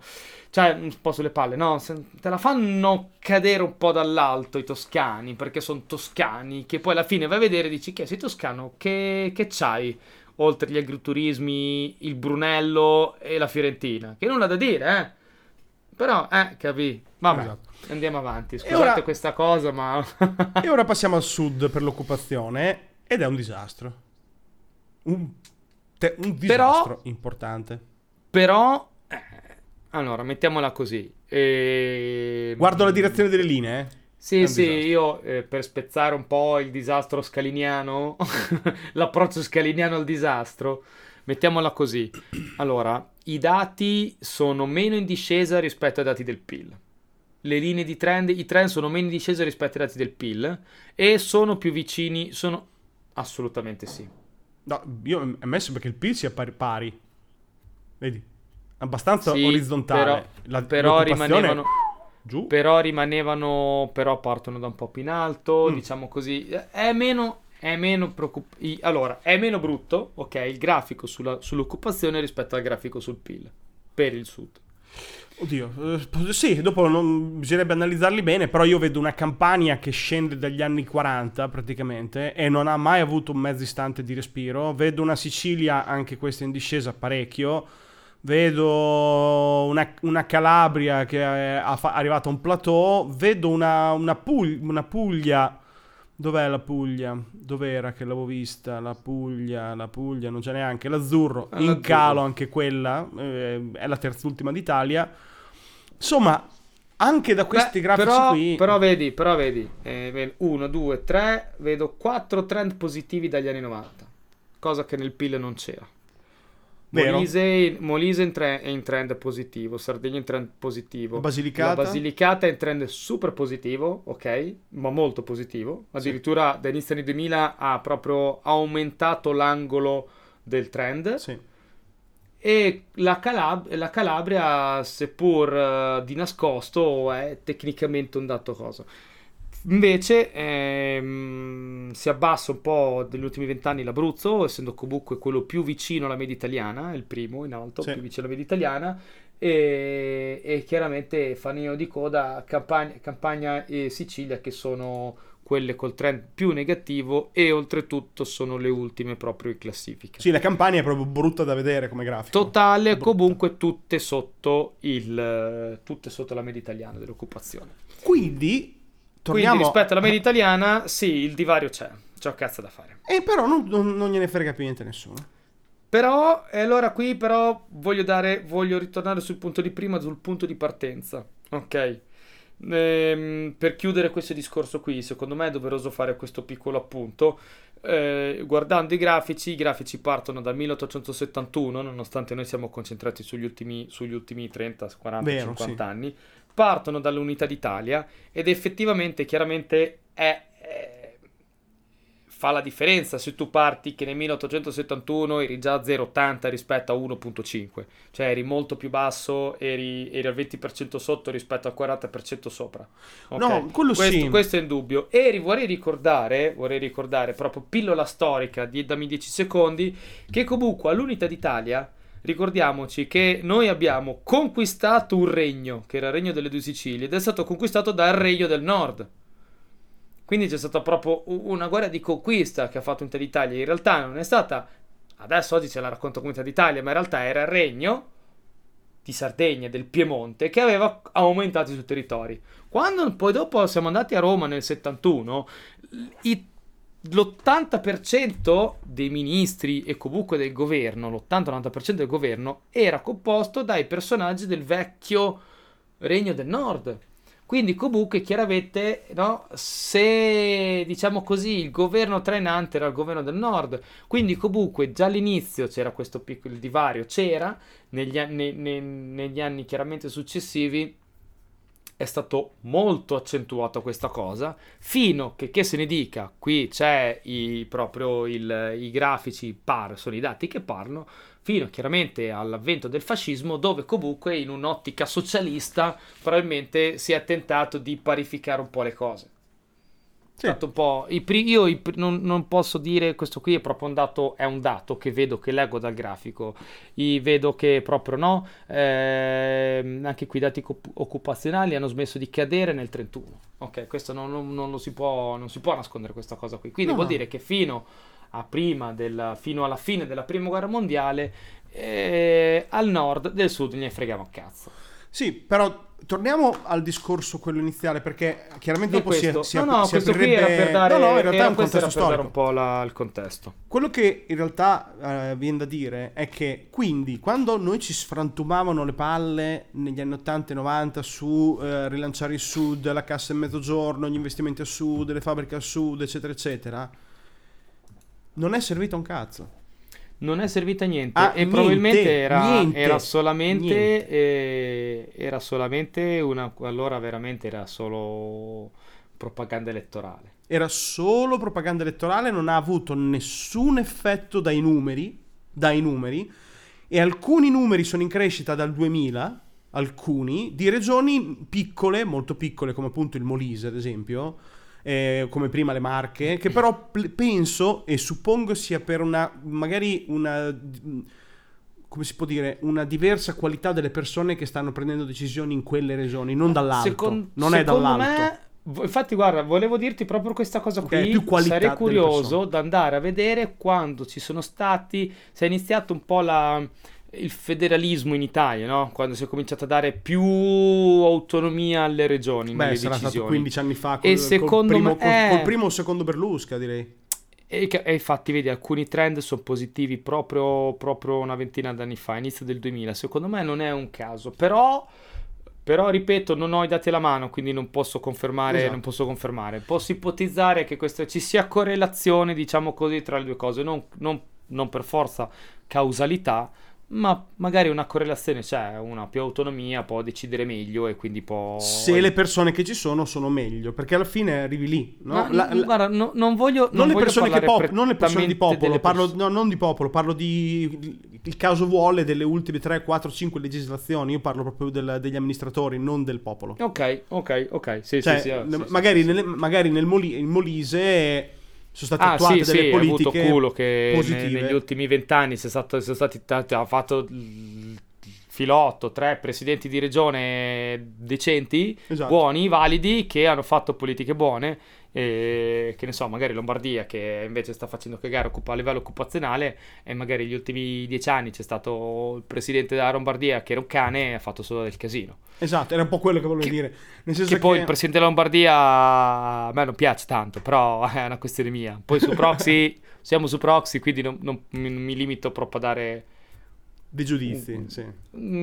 Cioè, un po' sulle palle, no, te la fanno cadere un po' dall'alto i toscani perché sono toscani, che poi alla fine vai a vedere e dici che sei toscano, che, che c'hai? Oltre gli agriturismi, il Brunello e la Fiorentina, che nulla da dire, eh. Però, eh, capì. Vabbè, Esatto. andiamo avanti. Scusate ora- questa cosa, ma... E ora passiamo al sud per l'occupazione ed è un disastro. Un, te- un Però- disastro importante. Però, eh, allora, mettiamola così. Eh, Guardo la direzione delle linee. eh. Sì, sì, disastro. io eh, per spezzare un po' il disastro scaliniano, l'approccio scaliniano al disastro, mettiamola così. Allora, i dati sono meno in discesa rispetto ai dati del PIL. Le linee di trend, i trend sono meno in discesa rispetto ai dati del PIL e sono più vicini, sono assolutamente sì. No, io ho messo perché il PIL sia pari. pari. Vedi? Abbastanza Sì, orizzontale. però- La- Però rimanevano giù. però rimanevano però partono da un po' più in alto Mm. diciamo così è meno è meno preoccup- i- allora è meno brutto ok il grafico sulla- sull'occupazione rispetto al grafico sul PIL per il sud Oddio, eh, sì, dopo non, bisognerebbe analizzarli bene, però io vedo una campagna che scende dagli anni 40 praticamente e non ha mai avuto un mezzo istante di respiro. Vedo una Sicilia, anche questa in discesa parecchio. Vedo una, una Calabria che è arrivata a un plateau. Vedo una, una Pug- una Puglia. Dov'è la Puglia? Dov'era che l'avevo vista? La Puglia, la Puglia, non c'è neanche. L'Azzurro, Ah, in l'Azzurro. calo anche quella. eh, è la terzultima d'Italia. Insomma, anche da questi Beh, grafici però, qui... però vedi però vedi 1 2 3 vedo 4 trend positivi dagli anni 90 cosa che nel PIL non c'era. Molise, Molise in tre- è in trend positivo, Sardegna in trend positivo. Basilicata? La Basilicata è in trend super positivo, ok? Ma molto positivo. Addirittura da inizio anni 2000 ha proprio aumentato l'angolo del trend. Sì. E la, Calab- la Calabria, seppur eh, di nascosto, è tecnicamente un dato cosa. Invece ehm, si abbassa un po' negli ultimi vent'anni l'Abruzzo, essendo comunque quello più vicino alla media italiana, il primo in alto, Sì. più vicino alla media italiana, e, e chiaramente fanino di coda Campania, Campania e Sicilia che sono quelle col trend più negativo e oltretutto sono le ultime proprio in classifica. Sì, la campagna è proprio brutta da vedere come grafico. Totale, Brutta. comunque tutte sotto il tutte sotto la media italiana dell'occupazione. Quindi, torniamo... Quindi rispetto alla media italiana, sì, il divario c'è, c'è un cazzo da fare. E però non, non- non gliene frega più niente a nessuno. Però, e allora qui però voglio dare, voglio ritornare sul punto di prima, sul punto di partenza, ok? Ehm, per chiudere questo discorso qui, secondo me è doveroso fare questo piccolo appunto. Eh, guardando i grafici, i grafici partono dal 1871, nonostante noi siamo concentrati sugli ultimi, sugli ultimi 30, 40, Vero, 50 anni, partono dall'unità d'Italia ed effettivamente, chiaramente, è, è- fa la differenza se tu parti che nel 1871 eri già a 0,80 rispetto a 1,5, cioè eri molto più basso, eri, eri al 20% sotto rispetto al 40% sopra. Okay? No, quello questo, sì. questo è indubbio. E vorrei ricordare, vorrei ricordare proprio pillola storica di dammi 10 secondi, che comunque all'Unità d'Italia ricordiamoci che noi abbiamo conquistato un regno, che era il regno delle due Sicilie, ed è stato conquistato dal regno del nord. Quindi c'è stata proprio una guerra di conquista che ha fatto Unità d'Italia. In realtà non è stata, adesso oggi ce la racconto come Unità d'Italia, ma in realtà era il regno di Sardegna, del Piemonte, che aveva aumentato i suoi territori. Quando poi dopo siamo andati a Roma nel 71, i, l'80% dei ministri e comunque del governo, l'80-90% del governo, era composto dai personaggi del vecchio regno del nord. Quindi comunque chiaramente no, se diciamo così il governo trainante era il governo del nord, quindi comunque già all'inizio c'era questo piccolo divario, c'era negli anni, ne, negli anni chiaramente successivi è stato molto accentuato questa cosa fino che, che se ne dica qui c'è i, proprio il, i grafici par sono i dati che parlano fino chiaramente all'avvento del fascismo, dove comunque in un'ottica socialista probabilmente si è tentato di parificare un po' le cose. Sì. Un po', io non, non, posso dire questo qui è proprio un dato, è un dato che vedo, che leggo dal grafico. I vedo che proprio no, eh, anche qui i dati occupazionali hanno smesso di cadere nel 31. Ok, questo non, non, non lo si può, non si può nascondere questa cosa qui. Quindi no. vuol dire che fino della, fino alla fine della prima guerra mondiale, eh, al nord del sud ne fregava un cazzo. Sì, però torniamo al discorso quello iniziale perché chiaramente dopo questo. si, si, no, no, si qui era per dare, no, no, in realtà era, è un contesto dare un po' la, il contesto. Quello che in realtà eh, viene da dire è che quindi quando noi ci sfrantumavano le palle negli anni 80 e 90 su eh, rilanciare il sud, la cassa in mezzogiorno, gli investimenti a sud, le fabbriche a sud, eccetera, eccetera, non è servita un cazzo. Non è servita a niente. Ah, e niente, probabilmente era, niente, era solamente eh, era solamente una allora veramente era solo propaganda elettorale. Era solo propaganda elettorale, non ha avuto nessun effetto dai numeri, dai numeri e alcuni numeri sono in crescita dal 2000, alcuni di regioni piccole, molto piccole come appunto il Molise ad esempio eh, come prima le Marche, che però penso e suppongo sia per una, magari una, come si può dire, una diversa qualità delle persone che stanno prendendo decisioni in quelle regioni, non dall'alto, Second, non è dall'alto. Me... Infatti, guarda, volevo dirti proprio questa cosa qui. Okay, Sarei curioso di andare a vedere quando ci sono stati. Se è iniziato un po' la, il federalismo in Italia, no? quando si è cominciato a dare più autonomia alle regioni. Beh, sarà decisioni. stato 15 anni fa col, e secondo col primo, me, col, eh... col primo o secondo Berlusca, direi. E, e, infatti, vedi, alcuni trend sono positivi proprio, proprio una ventina d'anni fa, inizio del 2000. Secondo me non è un caso, però. Però, ripeto, non ho i dati alla mano, quindi non posso confermare. Esatto. Non posso confermare. Posso ipotizzare che questo, ci sia correlazione, diciamo così, tra le due cose, non, non, non per forza causalità, ma magari una correlazione c'è, una più autonomia può decidere meglio e quindi può... Se le persone che ci sono sono meglio, perché alla fine arrivi lì. No? la, la... Guarda, no, non voglio... Non, non le persone che pop, non le persone di popolo, parlo, no, non di popolo, parlo di... Il caso vuole delle ultime 3, 4, 5 legislazioni, io parlo proprio del, degli amministratori, non del popolo. Ok, ok, ok, sì, cioè, sì, sì, sì, magari, sì, nelle, magari nel Moli, in Molise sono state ah, attuate sì, delle sì, politiche avuto culo che positive. negli ultimi vent'anni si sono stati ha fatto il filotto tre presidenti di regione decenti, esatto. buoni, validi, che hanno fatto politiche buone e che ne so, magari Lombardia che invece sta facendo cagare a livello occupazionale e magari negli ultimi dieci anni c'è stato il presidente della Lombardia che era un cane e ha fatto solo del casino. Esatto, era un po' quello che volevo che, dire. Nel senso che, che poi il presidente della Lombardia a me non piace tanto, però è una questione mia. Poi su Proxy, siamo su Proxy, quindi non, non mi, mi, limito proprio a dare... Dei giudizi, mm, sì.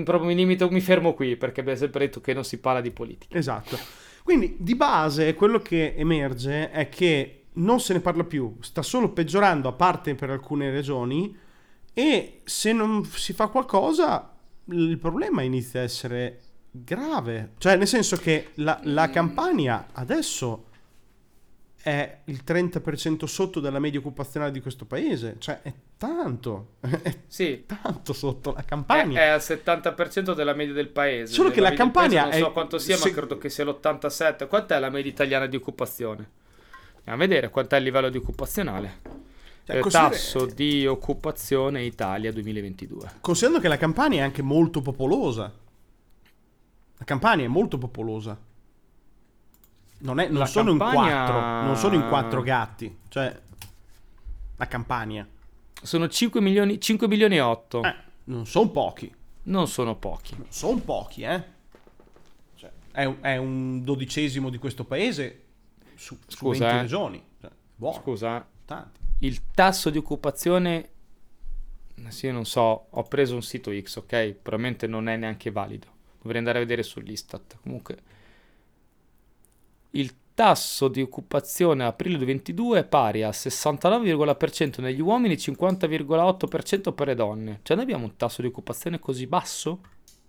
Proprio mi limito, mi fermo qui perché abbiamo sempre detto che non si parla di politica. Esatto. Quindi di base quello che emerge è che non se ne parla più, sta solo peggiorando a parte per alcune regioni e se non si fa qualcosa il problema inizia a essere grave. Cioè nel senso che la, la Campania adesso è il 30% sotto della media occupazionale di questo paese, cioè è tanto, è Sì, tanto sotto la è, Campania. è al 70% della media del paese. Solo che la del paese Campania Non so è- quanto sia, se- ma credo che sia l'87. Quant'è la media italiana di occupazione? Andiamo a vedere quant'è il livello di occupazionale. Cioè, Eh, considera- tasso di occupazione Italia 2022. Considerando che la Campania è anche molto popolosa. La Campania è molto popolosa. Non, è- non sono Campania- in quattro, non sono in quattro gatti. Cioè, la Campania. Sono 5 milioni, 5 milioni e 8. Eh, non sono pochi. Non sono pochi. Non sono pochi, eh. Cioè, è, un, è un dodicesimo di questo paese su, su Scusa, 20 eh. regioni. Cioè, buono, Scusa, tanti. il tasso di occupazione, sì, non so, ho preso un sito X, ok? Probabilmente non è neanche valido. Dovrei andare a vedere sull'Istat. Comunque, il tasso di occupazione a aprile 2022 è pari al 69,% negli uomini e 50,8% per le donne. Cioè, noi abbiamo un tasso di occupazione così basso?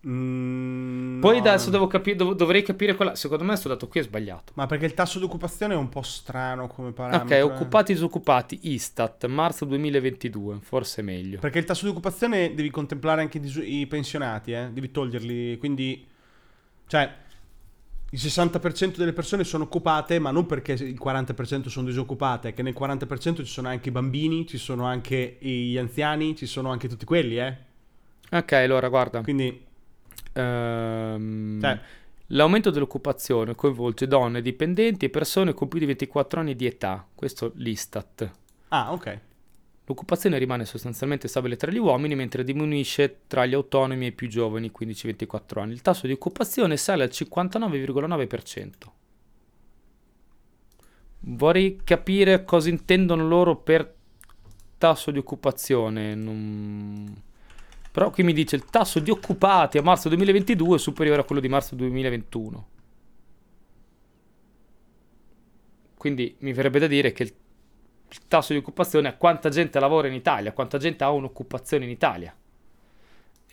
Mm, Poi no. adesso devo capire, dov- dovrei capire quella. Secondo me, questo dato qui è sbagliato. Ma perché il tasso di occupazione è un po' strano come parametro. Ok, eh. occupati e disoccupati, Istat, marzo 2022, forse meglio. Perché il tasso di occupazione devi contemplare anche i, disu- i pensionati, eh? devi toglierli. Quindi, cioè, il 60% delle persone sono occupate, ma non perché il 40% sono disoccupate, è che nel 40% ci sono anche i bambini, ci sono anche gli anziani, ci sono anche tutti quelli, eh? Ok, allora guarda. Quindi, Ehm, Cioè- L'aumento dell'occupazione coinvolge donne, dipendenti e persone con più di 24 anni di età. Questo l'Istat. ah, ok. L'occupazione rimane sostanzialmente stabile tra gli uomini, mentre diminuisce tra gli autonomi e i più giovani, 15-24 anni. Il tasso di occupazione sale al 59,9%. Vorrei capire cosa intendono loro per tasso di occupazione. non- Però qui mi dice il tasso di occupati a marzo 2022 è superiore a quello di marzo 2021. Quindi mi verrebbe da dire che il il tasso di occupazione è quanta gente lavora in Italia, quanta gente ha un'occupazione in Italia.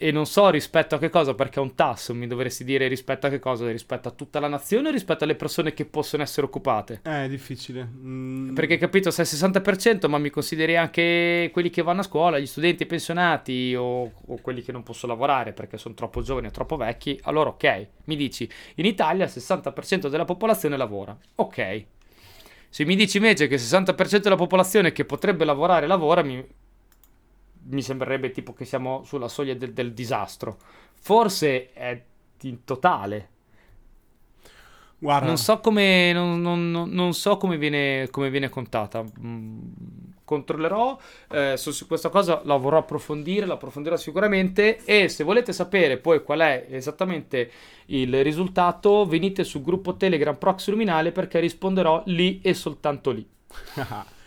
E non so rispetto a che cosa, perché è un tasso, mi dovresti dire rispetto a che cosa, rispetto a tutta la nazione o rispetto alle persone che possono essere occupate. Eh, è difficile. Mm, Perché capito, se è il 60%, ma mi consideri anche quelli che vanno a scuola, gli studenti, pensionati o, o quelli che non possono lavorare perché sono troppo giovani o troppo vecchi, allora ok, mi dici, in Italia il 60% della popolazione lavora. Ok. Se mi dici invece che il 60% della popolazione che potrebbe lavorare lavora, mi, mi sembrerebbe tipo che siamo sulla soglia del, del disastro. Forse è in totale. Guarda, Non so come, non, non- non- so come viene, come viene contata. Controllerò eh, su, su questa cosa, la vorrò approfondire, la approfondirò sicuramente. E se volete sapere poi qual è esattamente il risultato, venite sul gruppo Telegram Prox Luminale perché risponderò lì e soltanto lì.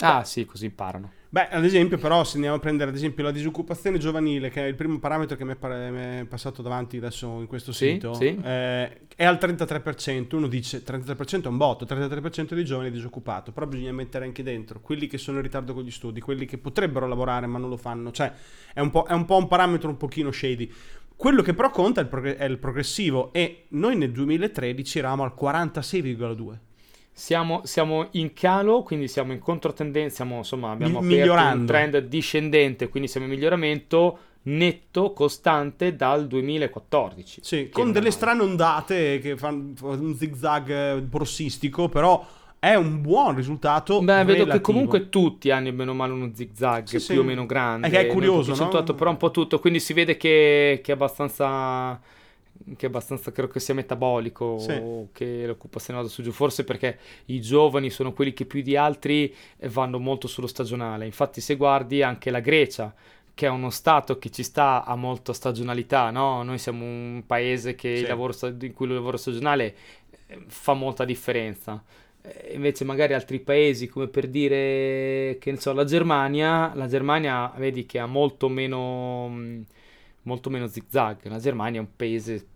Ah, sì, così imparano. Beh, ad esempio, però, se andiamo a prendere ad esempio la disoccupazione giovanile, che è il primo parametro che mi è, pare- mi è passato davanti adesso in questo Sì, sito, sì. eh, è al 33%. Uno dice 33% è un botto, 33% dei giovani è disoccupato, però bisogna mettere anche dentro quelli che sono in ritardo con gli studi, quelli che potrebbero lavorare ma non lo fanno. Cioè, è un po', è un, po un parametro un pochino shady. Quello che però conta è il, progre- è il progressivo e noi nel 2013 eravamo al 46,2. Siamo, siamo in calo, quindi siamo in controtendenza, siamo, insomma, abbiamo Mi- aperto un trend discendente, quindi siamo in miglioramento netto, costante dal 2014. Sì, con delle strane ondate che fanno un zigzag eh, borsistico, però è un buon risultato. Beh, vedo che comunque tutti hanno bene o male uno zigzag Sì, sì. più o meno grande. È che è curioso, accentuato, no? però un po' tutto, quindi si vede che, che è abbastanza che abbastanza credo che sia metabolico Sì. che l'occupazione vada su giù forse perché i giovani sono quelli che più di altri eh, vanno molto sullo stagionale infatti se guardi anche la Grecia che è uno stato che ci sta a molta stagionalità no? noi siamo un paese che il Sì. lavoro in cui il lavoro stagionale eh, fa molta differenza eh, Invece magari altri paesi come per dire che ne so la Germania, la Germania vedi che ha molto meno mh, molto meno zigzag. La Germania è un paese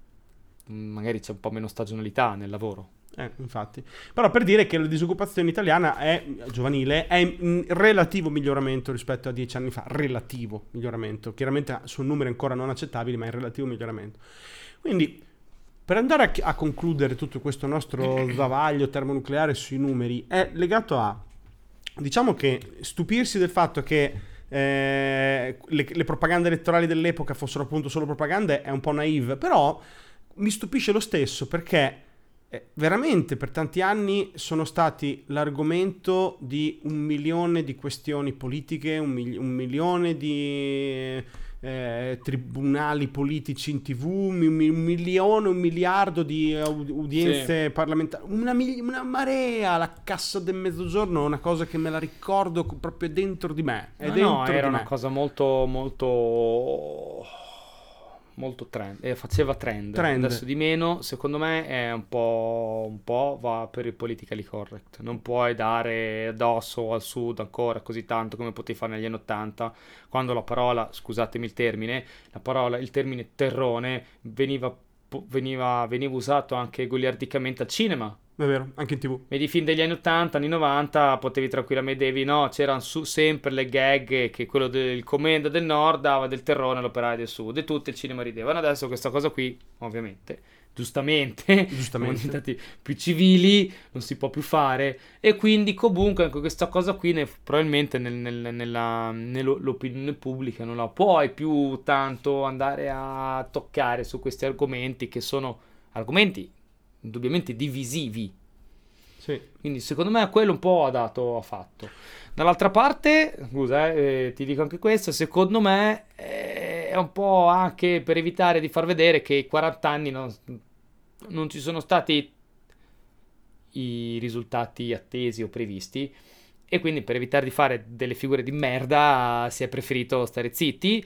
magari c'è un po' meno stagionalità nel lavoro. Eh, infatti. Però per dire che la disoccupazione italiana è giovanile, è in relativo miglioramento rispetto a dieci anni fa. Relativo miglioramento. Chiaramente sono numeri ancora non accettabili, ma è in relativo miglioramento. Quindi per andare a, a concludere tutto questo nostro zavaglio termonucleare sui numeri, è legato a, diciamo che stupirsi del fatto che eh, le, le, propagande elettorali dell'epoca fossero appunto solo propagande è un po' naive, però mi stupisce lo stesso perché eh, veramente per tanti anni sono stati l'argomento di un milione di questioni politiche, un, mil- un milione di eh, tribunali politici in tv, un, milione, un miliardo di udienze sì. parlamentari, una, una, marea, la cassa del mezzogiorno è una cosa che me la ricordo proprio dentro di me. È no, no, era una cosa molto, molto molto trend, eh, faceva trend. trend. Adesso di meno, secondo me è un po', un po' va per il politically correct. Non puoi dare addosso al sud ancora così tanto come potevi fare negli anni 80, quando la parola, scusatemi il termine, la parola, il termine terrone veniva, veniva, veniva usato anche goliardicamente al cinema è vero, anche in tv. Vedi film degli anni 80, anni 90, potevi tranquillamente, devi, no, c'erano su, sempre le gag che quello del commendo del nord dava del terrone all'operaio del sud e tutto il cinema ridevano. Adesso questa cosa qui, ovviamente, giustamente, giustamente. siamo diventati più civili, non si può più fare e quindi comunque anche questa cosa qui ne, probabilmente nel, nel, nella, nell'opinione pubblica non la puoi più tanto andare a toccare su questi argomenti che sono argomenti indubbiamente divisivi. Sì. Quindi secondo me quello un po' ha dato, ha fatto. Dall'altra parte, scusa, eh, eh, ti dico anche questo, secondo me eh, è un po' anche per evitare di far vedere che i 40 anni non, non ci sono stati i risultati attesi o previsti e quindi per evitare di fare delle figure di merda si è preferito stare zitti,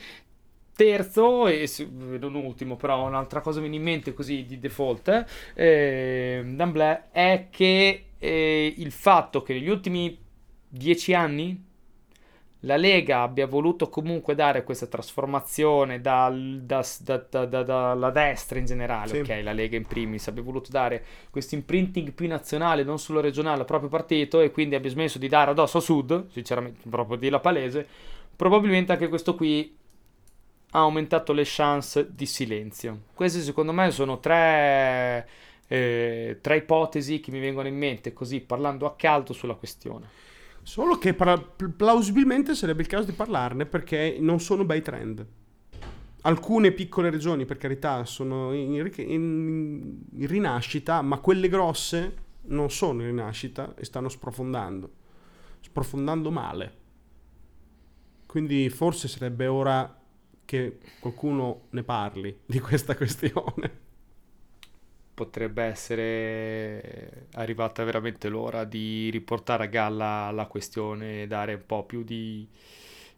Terzo, e non ultimo, però un'altra cosa mi viene in mente così di default, eh, d'Amblè, è che eh, il fatto che negli ultimi dieci anni la Lega abbia voluto comunque dare questa trasformazione dal, da, da, da, dalla destra in generale, sì. ok, la Lega in primis, abbia voluto dare questo imprinting più nazionale, non solo regionale, al proprio partito e quindi abbia smesso di dare addosso a Sud, sinceramente proprio di la palese, probabilmente anche questo qui ha aumentato le chance di silenzio. Queste secondo me sono tre, eh, tre ipotesi che mi vengono in mente così parlando a caldo sulla questione. Solo che plausibilmente sarebbe il caso di parlarne perché non sono bei trend. Alcune piccole regioni, per carità, sono in, in, in rinascita, ma quelle grosse non sono in rinascita e stanno sprofondando. Sprofondando male. Quindi forse sarebbe ora che qualcuno ne parli di questa questione. Potrebbe essere arrivata veramente l'ora di riportare a galla la questione e dare un po' più di,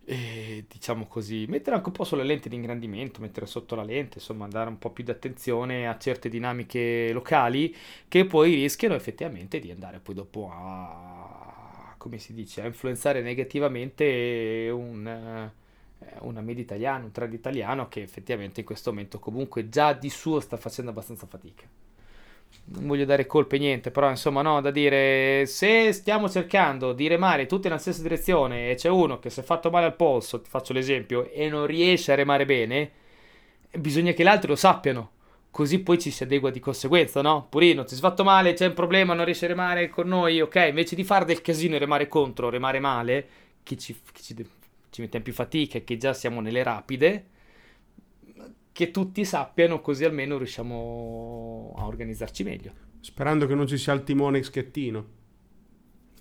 eh, diciamo così, mettere anche un po' sulle lenti di ingrandimento, mettere sotto la lente, insomma, dare un po' più di attenzione a certe dinamiche locali che poi rischiano effettivamente di andare poi dopo a, come si dice, a influenzare negativamente un una media italiana, un trend italiano che effettivamente in questo momento comunque già di suo sta facendo abbastanza fatica. Non voglio dare colpe niente, però insomma no, da dire se stiamo cercando di remare tutti nella stessa direzione e c'è uno che si è fatto male al polso, ti faccio l'esempio, e non riesce a remare bene, bisogna che gli altri lo sappiano. Così poi ci si adegua di conseguenza, no? Purino, ti sei fatto male, c'è un problema, non riesci a remare con noi, ok? Invece di fare del casino e remare contro, remare male, chi ci, chi ci ci mettiamo più fatica e che già siamo nelle rapide, che tutti sappiano così almeno riusciamo a organizzarci meglio. Sperando che non ci sia il timone schettino.